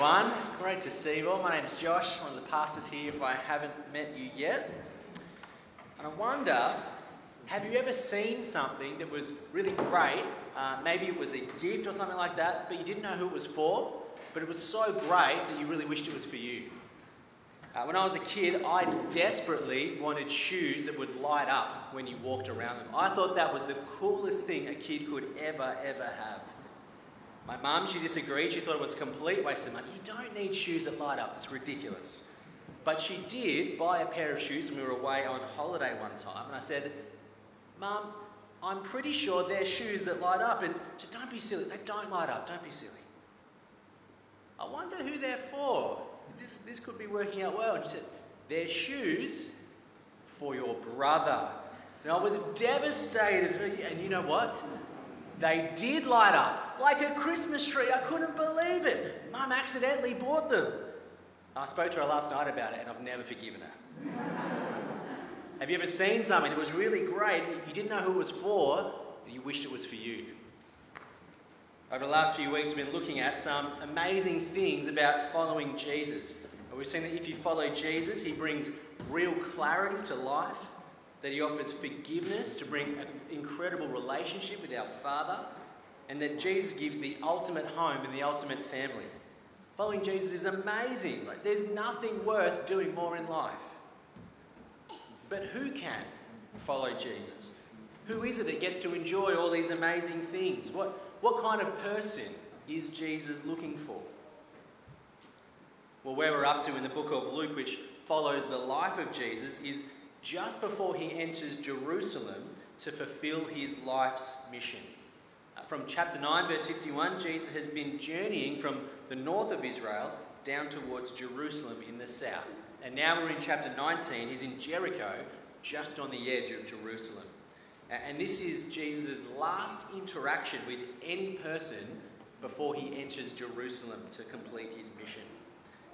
everyone. Great to see you all. My name's Josh, one of the pastors here if I haven't met you yet. And I wonder, have you ever seen something that was really great? Uh, maybe it was a gift or something like that, but you didn't know who it was for, but it was so great that you really wished it was for you. Uh, when I was a kid, I desperately wanted shoes that would light up when you walked around them. I thought that was the coolest thing a kid could ever, ever have. My mum, she disagreed. She thought it was a complete waste of money. You don't need shoes that light up. It's ridiculous. But she did buy a pair of shoes when we were away on holiday one time. And I said, Mum, I'm pretty sure they're shoes that light up. And she said, Don't be silly. They don't light up. Don't be silly. I wonder who they're for. This, this could be working out well. And she said, They're shoes for your brother. And I was devastated. And you know what? They did light up like a Christmas tree. I couldn't believe it. Mum accidentally bought them. I spoke to her last night about it and I've never forgiven her. Have you ever seen something that was really great, you didn't know who it was for, and you wished it was for you? Over the last few weeks, we've been looking at some amazing things about following Jesus. We've seen that if you follow Jesus, he brings real clarity to life, that he offers forgiveness to bring an incredible relationship with our Father, and that Jesus gives the ultimate home and the ultimate family. Following Jesus is amazing. Like, there's nothing worth doing more in life. But who can follow Jesus? Who is it that gets to enjoy all these amazing things? What, what kind of person is Jesus looking for? Well, where we're up to in the book of Luke, which follows the life of Jesus, is just before he enters Jerusalem to fulfill his life's mission. From chapter 9, verse 51, Jesus has been journeying from the north of Israel down towards Jerusalem in the south. And now we're in chapter 19. He's in Jericho, just on the edge of Jerusalem. And this is Jesus' last interaction with any person before he enters Jerusalem to complete his mission.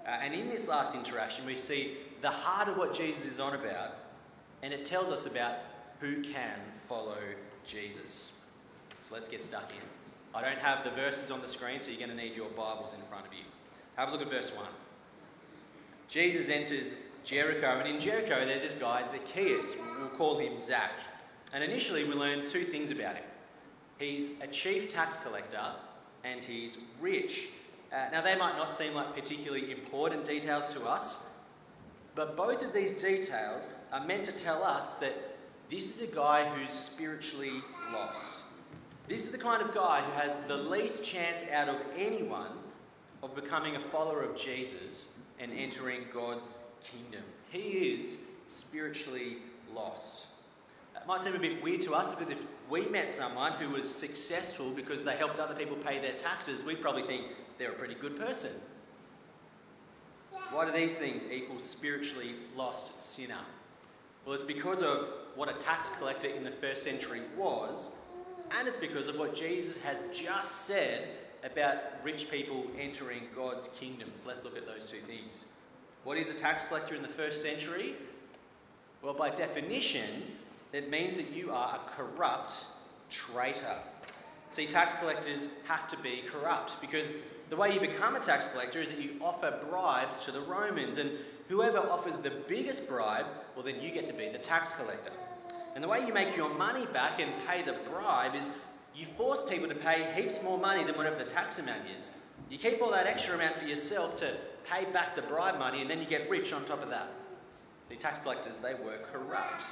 And in this last interaction, we see the heart of what Jesus is on about, and it tells us about who can follow Jesus. So let's get stuck in. I don't have the verses on the screen, so you're going to need your Bibles in front of you. Have a look at verse 1. Jesus enters Jericho, and in Jericho there's this guy, Zacchaeus. We'll call him Zach. And initially we learn two things about him. He's a chief tax collector and he's rich. Uh, now they might not seem like particularly important details to us, but both of these details are meant to tell us that this is a guy who's spiritually lost. This is the kind of guy who has the least chance out of anyone of becoming a follower of Jesus and entering God's kingdom. He is spiritually lost. That might seem a bit weird to us because if we met someone who was successful because they helped other people pay their taxes, we'd probably think they're a pretty good person. Why do these things equal spiritually lost sinner? Well, it's because of what a tax collector in the first century was, and it's because of what Jesus has just said about rich people entering God's kingdom. So let's look at those two things. What is a tax collector in the first century? Well, by definition, it means that you are a corrupt traitor. See, tax collectors have to be corrupt because the way you become a tax collector is that you offer bribes to the Romans, and whoever offers the biggest bribe, well, then you get to be the tax collector. And the way you make your money back and pay the bribe is you force people to pay heaps more money than whatever the tax amount is. You keep all that extra amount for yourself to pay back the bribe money, and then you get rich on top of that. The tax collectors, they were corrupt.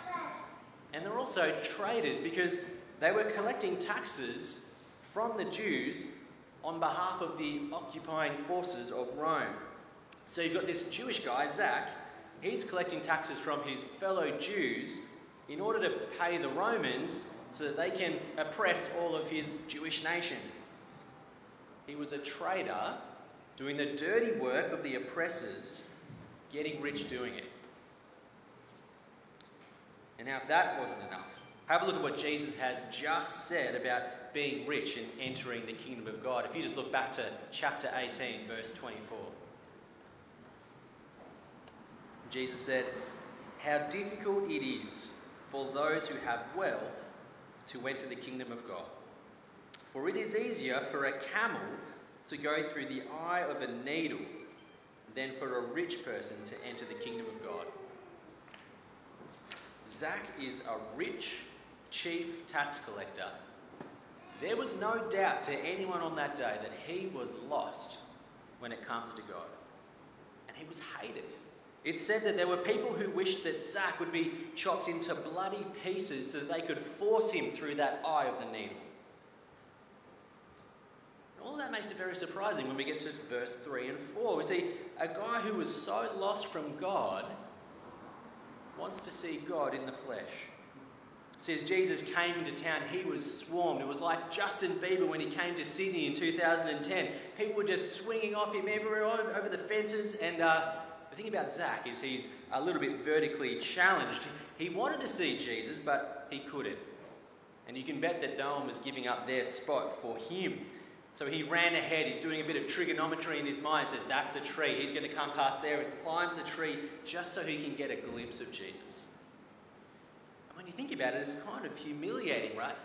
And they're also traitors because they were collecting taxes from the Jews on behalf of the occupying forces of Rome. So you've got this Jewish guy, Zach, he's collecting taxes from his fellow Jews in order to pay the Romans so that they can oppress all of his Jewish nation. He was a traitor doing the dirty work of the oppressors, getting rich doing it. And now, if that wasn't enough, have a look at what Jesus has just said about being rich and entering the kingdom of God. If you just look back to chapter 18, verse 24. Jesus said, How difficult it is for those who have wealth to enter the kingdom of God. For it is easier for a camel to go through the eye of a needle than for a rich person to enter the kingdom of God. Zach is a rich chief tax collector. There was no doubt to anyone on that day that he was lost when it comes to God. And he was hated. It said that there were people who wished that Zach would be chopped into bloody pieces so that they could force him through that eye of the needle. all that makes it very surprising when we get to verse 3 and 4. We see a guy who was so lost from God wants to see God in the flesh. It says Jesus came into town, he was swarmed. It was like Justin Bieber when he came to Sydney in 2010. People were just swinging off him everywhere over the fences. And uh, the thing about Zach is he's a little bit vertically challenged. He wanted to see Jesus, but he couldn't. And you can bet that no one was giving up their spot for him. So he ran ahead. He's doing a bit of trigonometry in his mind. Says, That's the tree. He's going to come past there and climbs the tree just so he can get a glimpse of Jesus. And when you think about it, it's kind of humiliating, right?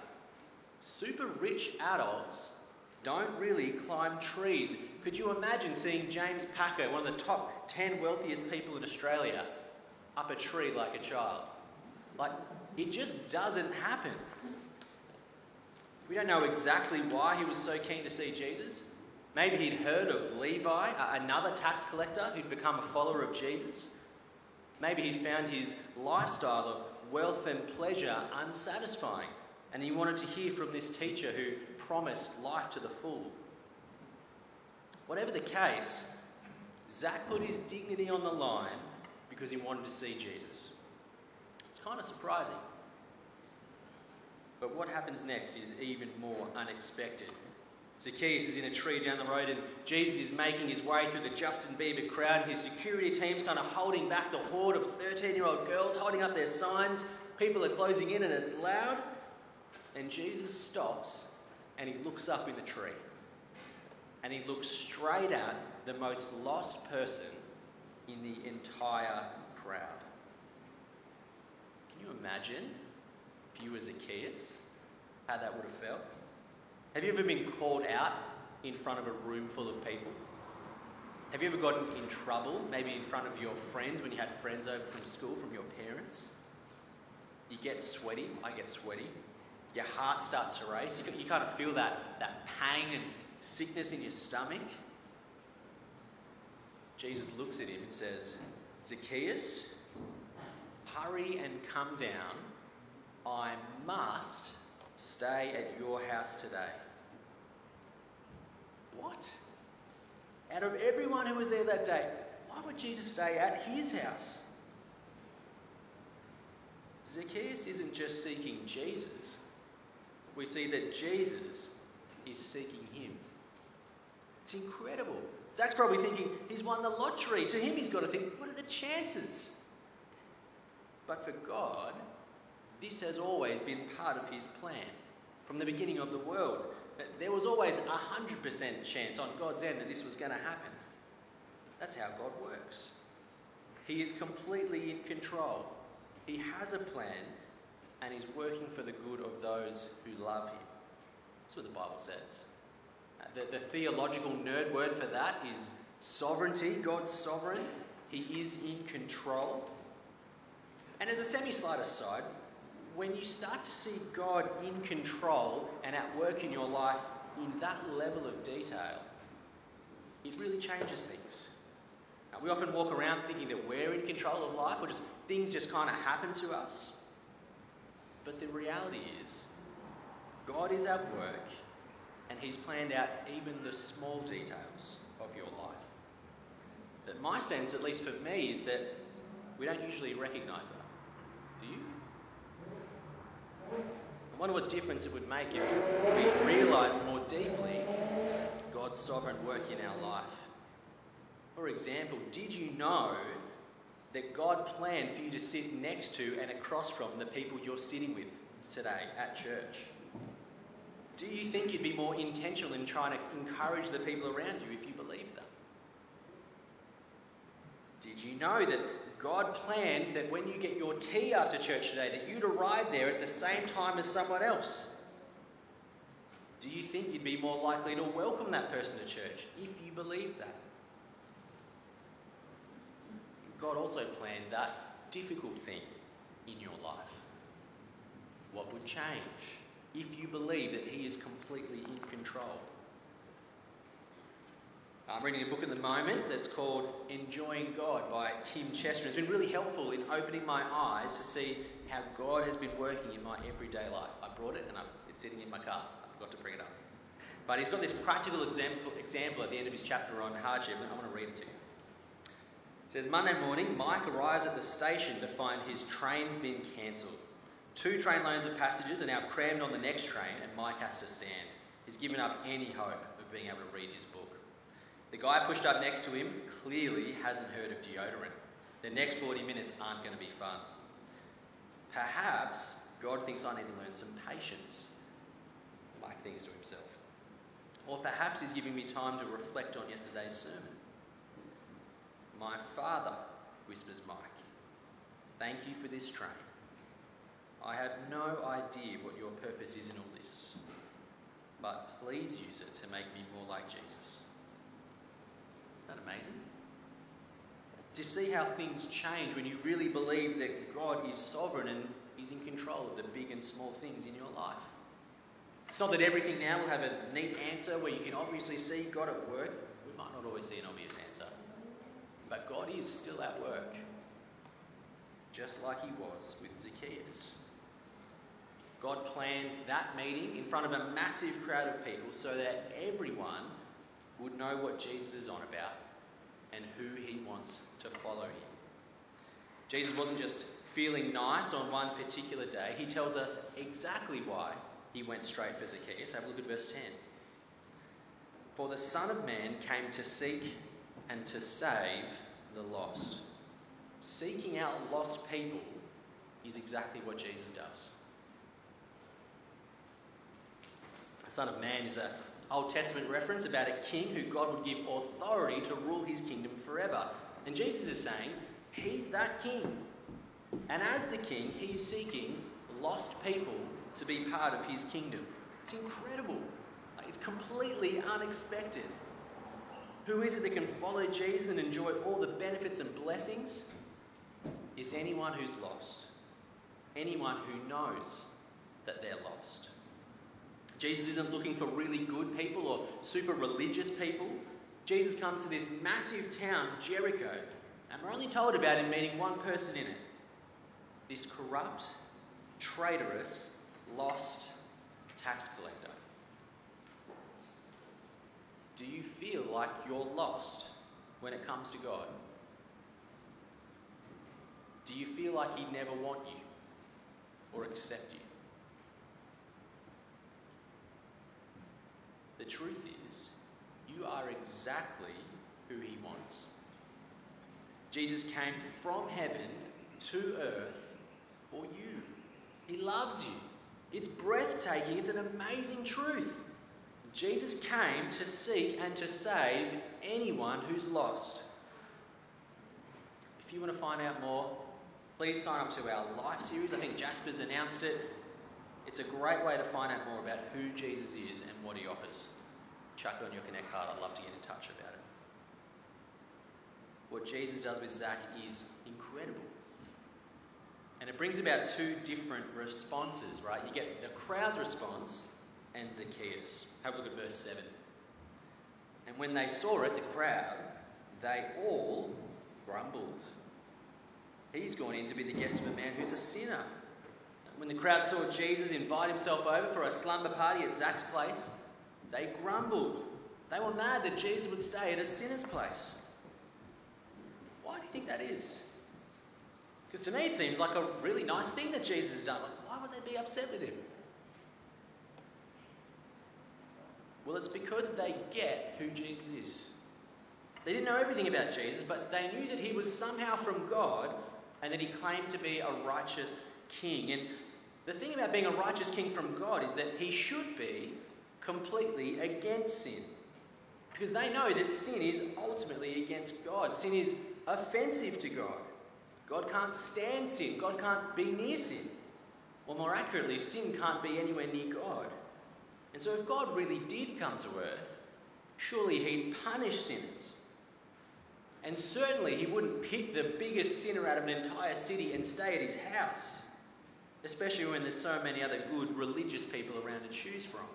Super rich adults don't really climb trees. Could you imagine seeing James Packer, one of the top 10 wealthiest people in Australia, up a tree like a child? Like, it just doesn't happen. We don't know exactly why he was so keen to see Jesus. Maybe he'd heard of Levi, another tax collector who'd become a follower of Jesus. Maybe he'd found his lifestyle of wealth and pleasure unsatisfying, and he wanted to hear from this teacher who promised life to the full. Whatever the case, Zach put his dignity on the line because he wanted to see Jesus. It's kind of surprising. But what happens next is even more unexpected. Zacchaeus is in a tree down the road, and Jesus is making his way through the Justin Bieber crowd, and his security team's kind of holding back the horde of 13 year old girls holding up their signs. People are closing in, and it's loud. And Jesus stops and he looks up in the tree. And he looks straight at the most lost person in the entire crowd. Can you imagine if you were Zacchaeus, how that would have felt? Have you ever been called out in front of a room full of people? Have you ever gotten in trouble, maybe in front of your friends when you had friends over from school, from your parents? You get sweaty, I get sweaty. Your heart starts to race. You, you kind of feel that, that pang and sickness in your stomach. Jesus looks at him and says, Zacchaeus, hurry and come down I must stay at your house today. What? Out of everyone who was there that day, why would Jesus stay at his house? Zacchaeus isn't just seeking Jesus. We see that Jesus is seeking him. It's incredible. Zach's probably thinking he's won the lottery. To him, he's got to think, what are the chances? But for God, this has always been part of his plan. From the beginning of the world, there was always a 100% chance on God's end that this was going to happen. That's how God works. He is completely in control. He has a plan and he's working for the good of those who love him. That's what the Bible says. Uh, the, the theological nerd word for that is sovereignty. God's sovereign. He is in control. And as a semi slight aside, when you start to see God in control and at work in your life in that level of detail, it really changes things. Now, we often walk around thinking that we're in control of life or just things just kind of happen to us. But the reality is, God is at work and He's planned out even the small details of your life. But my sense, at least for me, is that we don't usually recognize that. Do you? I wonder what difference it would make if we realised more deeply God's sovereign work in our life. For example, did you know that God planned for you to sit next to and across from the people you're sitting with today at church? Do you think you'd be more intentional in trying to encourage the people around you if you believed that? Did you know that God planned that when you get your tea after church today, that you'd arrive there at the same time as someone else. Do you think you'd be more likely to welcome that person to church if you believed that? God also planned that difficult thing in your life. What would change if you believe that He is completely in control? I'm reading a book at the moment that's called Enjoying God by Tim Chester. It's been really helpful in opening my eyes to see how God has been working in my everyday life. I brought it and it's sitting in my car. I forgot to bring it up. But he's got this practical example, example at the end of his chapter on hardship, and I want to read it to you. Says Monday morning, Mike arrives at the station to find his train's been cancelled. Two train loads of passengers are now crammed on the next train, and Mike has to stand. He's given up any hope of being able to read his book. The guy pushed up next to him clearly hasn't heard of deodorant. The next 40 minutes aren't going to be fun. Perhaps God thinks I need to learn some patience, Mike thinks to himself. Or perhaps he's giving me time to reflect on yesterday's sermon. My father, whispers Mike, thank you for this train. I have no idea what your purpose is in all this, but please use it to make me more like Jesus. Isn't that amazing? To see how things change when you really believe that God is sovereign and He's in control of the big and small things in your life. It's not that everything now will have a neat answer where you can obviously see God at work. We might not always see an obvious answer. But God is still at work, just like He was with Zacchaeus. God planned that meeting in front of a massive crowd of people so that everyone would know what Jesus is on about and who he wants to follow him. Jesus wasn't just feeling nice on one particular day, he tells us exactly why he went straight for Zacchaeus. Have a look at verse 10. For the Son of Man came to seek and to save the lost. Seeking out lost people is exactly what Jesus does. The Son of Man is a Old Testament reference about a king who God would give authority to rule his kingdom forever. And Jesus is saying, He's that king. And as the king, he is seeking lost people to be part of his kingdom. It's incredible. It's completely unexpected. Who is it that can follow Jesus and enjoy all the benefits and blessings? It's anyone who's lost. Anyone who knows that they're lost. Jesus isn't looking for really good people or super religious people. Jesus comes to this massive town, Jericho, and we're only told about him meeting one person in it this corrupt, traitorous, lost tax collector. Do you feel like you're lost when it comes to God? Do you feel like He'd never want you or accept you? The truth is, you are exactly who He wants. Jesus came from heaven to earth for you. He loves you. It's breathtaking, it's an amazing truth. Jesus came to seek and to save anyone who's lost. If you want to find out more, please sign up to our life series. I think Jasper's announced it. It's a great way to find out more about who Jesus is and what he offers. Chuck on your Connect card. I'd love to get in touch about it. What Jesus does with Zach is incredible. And it brings about two different responses, right? You get the crowd's response and Zacchaeus. Have a look at verse 7. And when they saw it, the crowd, they all grumbled. He's gone in to be the guest of a man who's a sinner. When the crowd saw Jesus invite himself over for a slumber party at Zach's place, they grumbled. They were mad that Jesus would stay at a sinner's place. Why do you think that is? Because to me, it seems like a really nice thing that Jesus has done. Like, why would they be upset with him? Well, it's because they get who Jesus is. They didn't know everything about Jesus, but they knew that he was somehow from God and that he claimed to be a righteous king. And the thing about being a righteous king from God is that he should be completely against sin. Because they know that sin is ultimately against God, sin is offensive to God. God can't stand sin. God can't be near sin. Or more accurately, sin can't be anywhere near God. And so, if God really did come to earth, surely he'd punish sinners. And certainly he wouldn't pick the biggest sinner out of an entire city and stay at his house, especially when there's so many other good religious people around to choose from.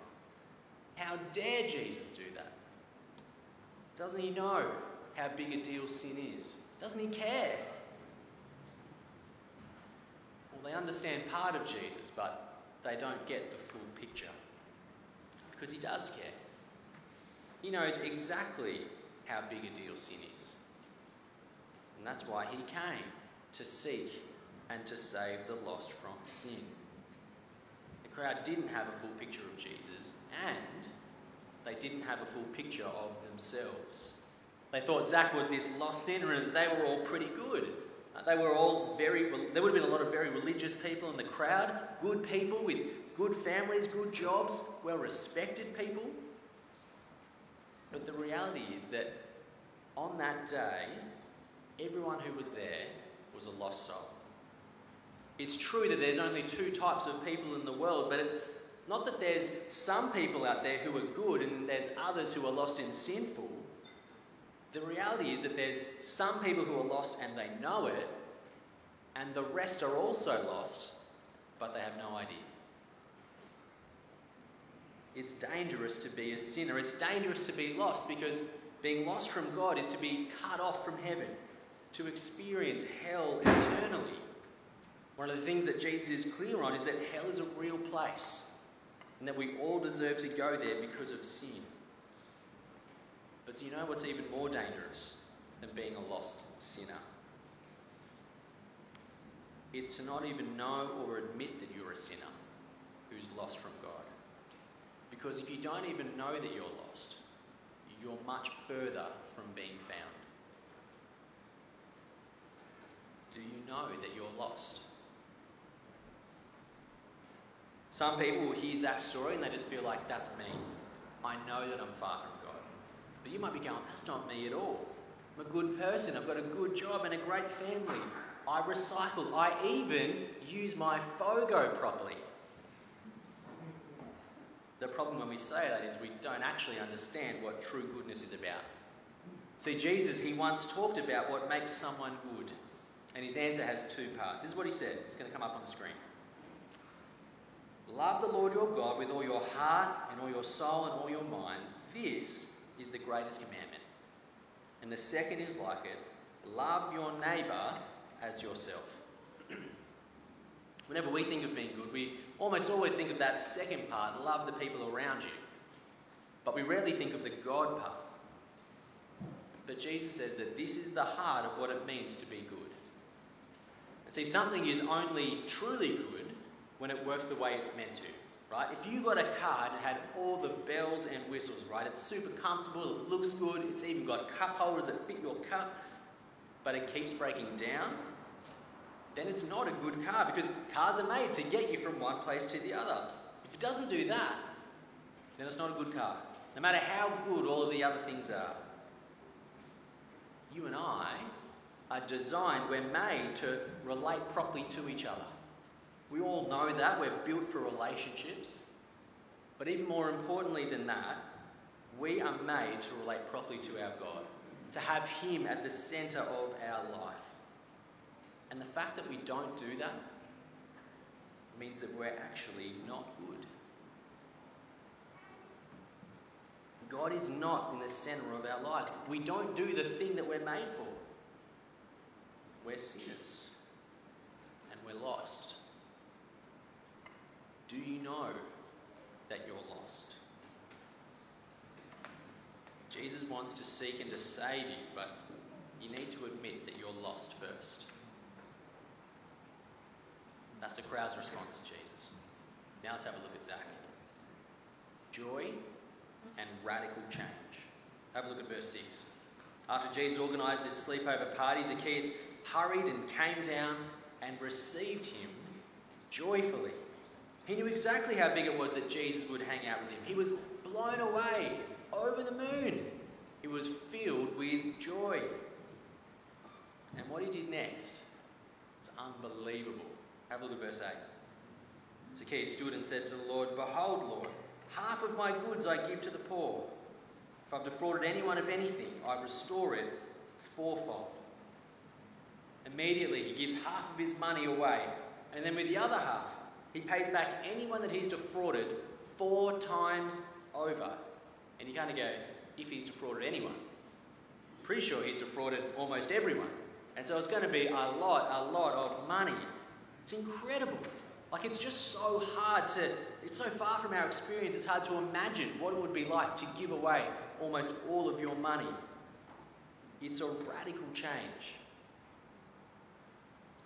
How dare Jesus do that? Doesn't he know how big a deal sin is? Doesn't he care? Well, they understand part of Jesus, but they don't get the full picture. Because he does care. He knows exactly how big a deal sin is. And that's why he came to seek and to save the lost from sin. The crowd didn't have a full picture of Jesus, and they didn't have a full picture of themselves. They thought Zach was this lost sinner and they were all pretty good. Uh, they were all very, there would have been a lot of very religious people in the crowd, good people with good families, good jobs, well respected people. But the reality is that on that day, everyone who was there was a lost soul. It's true that there's only two types of people in the world, but it's not that there's some people out there who are good and there's others who are lost and sinful. The reality is that there's some people who are lost and they know it, and the rest are also lost, but they have no idea. It's dangerous to be a sinner. It's dangerous to be lost because being lost from God is to be cut off from heaven, to experience hell eternally. One of the things that Jesus is clear on is that hell is a real place and that we all deserve to go there because of sin. But do you know what's even more dangerous than being a lost sinner? It's to not even know or admit that you're a sinner who's lost from God. Because if you don't even know that you're lost, you're much further from being found. Do you know that you're lost? Some people will hear Zach's story and they just feel like, that's me. I know that I'm far from God. But you might be going, that's not me at all. I'm a good person. I've got a good job and a great family. I recycle. I even use my FOGO properly. The problem when we say that is we don't actually understand what true goodness is about. See, Jesus, he once talked about what makes someone good. And his answer has two parts. This is what he said. It's going to come up on the screen. Love the Lord your God with all your heart and all your soul and all your mind. This is the greatest commandment. And the second is like it love your neighbour as yourself. Whenever we think of being good, we almost always think of that second part love the people around you. But we rarely think of the God part. But Jesus says that this is the heart of what it means to be good. And see, something is only truly good when it works the way it's meant to, right? If you got a car and it had all the bells and whistles, right? It's super comfortable, it looks good, it's even got cup holders that fit your cup, but it keeps breaking down, then it's not a good car because cars are made to get you from one place to the other. If it doesn't do that, then it's not a good car. No matter how good all of the other things are. You and I are designed, we're made to relate properly to each other. We all know that. We're built for relationships. But even more importantly than that, we are made to relate properly to our God, to have Him at the centre of our life. And the fact that we don't do that means that we're actually not good. God is not in the centre of our lives. We don't do the thing that we're made for. We're sinners and we're lost. Do you know that you're lost? Jesus wants to seek and to save you, but you need to admit that you're lost first. That's the crowd's response to Jesus. Now let's have a look at Zach. Joy and radical change. Have a look at verse 6. After Jesus organised this sleepover party, Zacchaeus hurried and came down and received him joyfully. He knew exactly how big it was that Jesus would hang out with him. He was blown away, over the moon. He was filled with joy. And what he did next is unbelievable. Have a look at verse 8. Zacchaeus stood and said to the Lord, Behold, Lord, Half of my goods I give to the poor. If I've defrauded anyone of anything, I restore it fourfold. Immediately, he gives half of his money away, and then with the other half, he pays back anyone that he's defrauded four times over. And you kind of go, if he's defrauded anyone. Pretty sure he's defrauded almost everyone. And so it's going to be a lot, a lot of money. It's incredible. Like it's just so hard to, it's so far from our experience, it's hard to imagine what it would be like to give away almost all of your money. It's a radical change.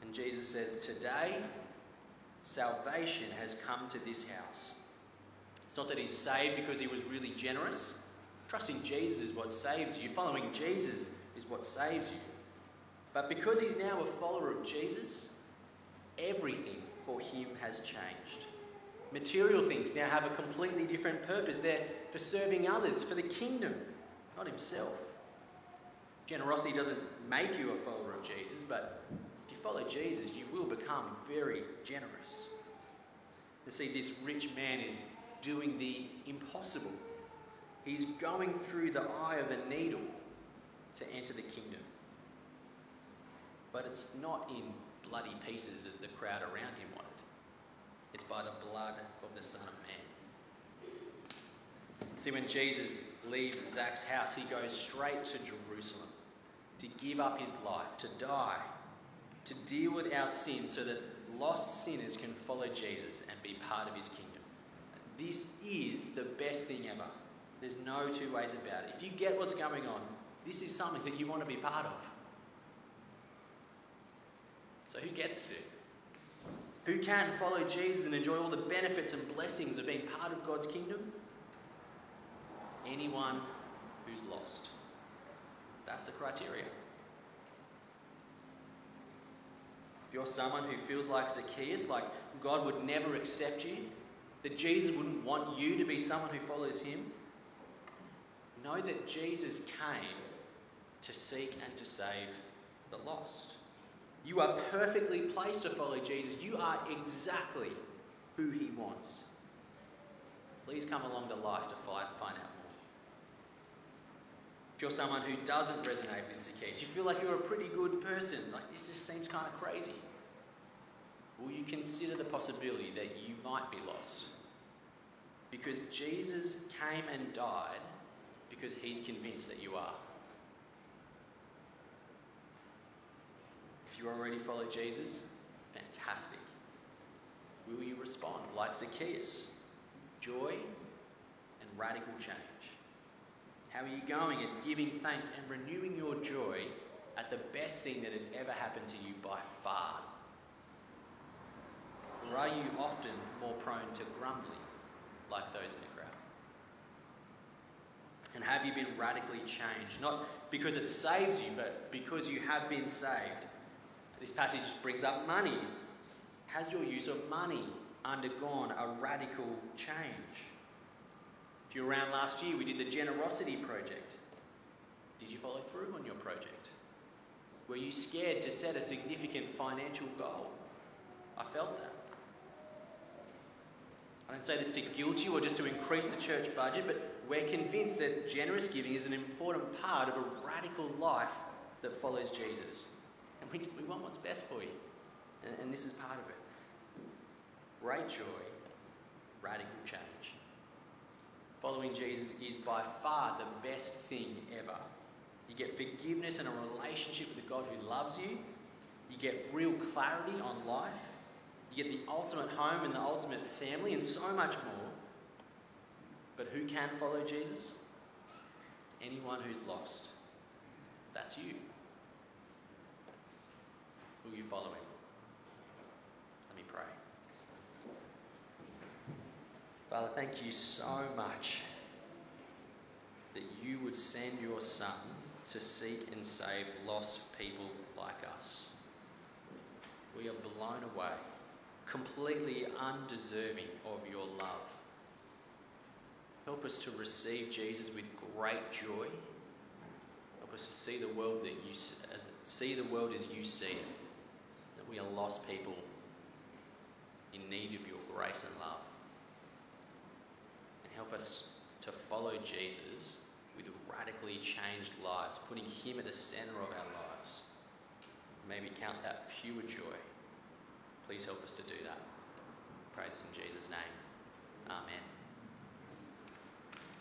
And Jesus says, Today, salvation has come to this house. It's not that he's saved because he was really generous. Trusting Jesus is what saves you. Following Jesus is what saves you. But because he's now a follower of Jesus, everything for him has changed. Material things now have a completely different purpose. They're for serving others, for the kingdom, not himself. Generosity doesn't make you a follower of Jesus, but if you follow Jesus, you will become very generous. You see, this rich man is doing the impossible. He's going through the eye of a needle to enter the kingdom. But it's not in bloody pieces as the crowd around him wanted. It's by the blood of the Son of Man. See, when Jesus leaves Zach's house, he goes straight to Jerusalem to give up his life, to die, to deal with our sin so that lost sinners can follow Jesus and be part of his kingdom. This is the best thing ever. There's no two ways about it. If you get what's going on, this is something that you want to be part of. So, who gets to? Who can follow Jesus and enjoy all the benefits and blessings of being part of God's kingdom? Anyone who's lost. That's the criteria. If you're someone who feels like Zacchaeus, like God would never accept you, that Jesus wouldn't want you to be someone who follows him, know that Jesus came to seek and to save the lost. You are perfectly placed to follow Jesus. You are exactly who he wants. Please come along to life to find, find out more. If you're someone who doesn't resonate with Zacchaeus, you feel like you're a pretty good person, like this just seems kind of crazy, will you consider the possibility that you might be lost? Because Jesus came and died because he's convinced that you are. If you already follow Jesus, fantastic. Will you respond like Zacchaeus? Joy and radical change. How are you going at giving thanks and renewing your joy at the best thing that has ever happened to you by far? Or are you often more prone to grumbling like those in the crowd? And have you been radically changed? Not because it saves you, but because you have been saved. This passage brings up money. Has your use of money undergone a radical change? If you were around last year, we did the generosity project. Did you follow through on your project? Were you scared to set a significant financial goal? I felt that. I don't say this to guilt you or just to increase the church budget, but we're convinced that generous giving is an important part of a radical life that follows Jesus. And we, we want what's best for you. And, and this is part of it. Great joy, radical change. Following Jesus is by far the best thing ever. You get forgiveness and a relationship with a God who loves you. You get real clarity on life. You get the ultimate home and the ultimate family and so much more. But who can follow Jesus? Anyone who's lost. That's you. Will you follow him? Let me pray. Father, thank you so much that you would send your Son to seek and save lost people like us. We are blown away, completely undeserving of your love. Help us to receive Jesus with great joy. Help us to see the world that you see the world as you see it. We are lost people in need of your grace and love. And help us to follow Jesus with radically changed lives, putting Him at the centre of our lives. May we count that pure joy. Please help us to do that. Pray this in Jesus' name.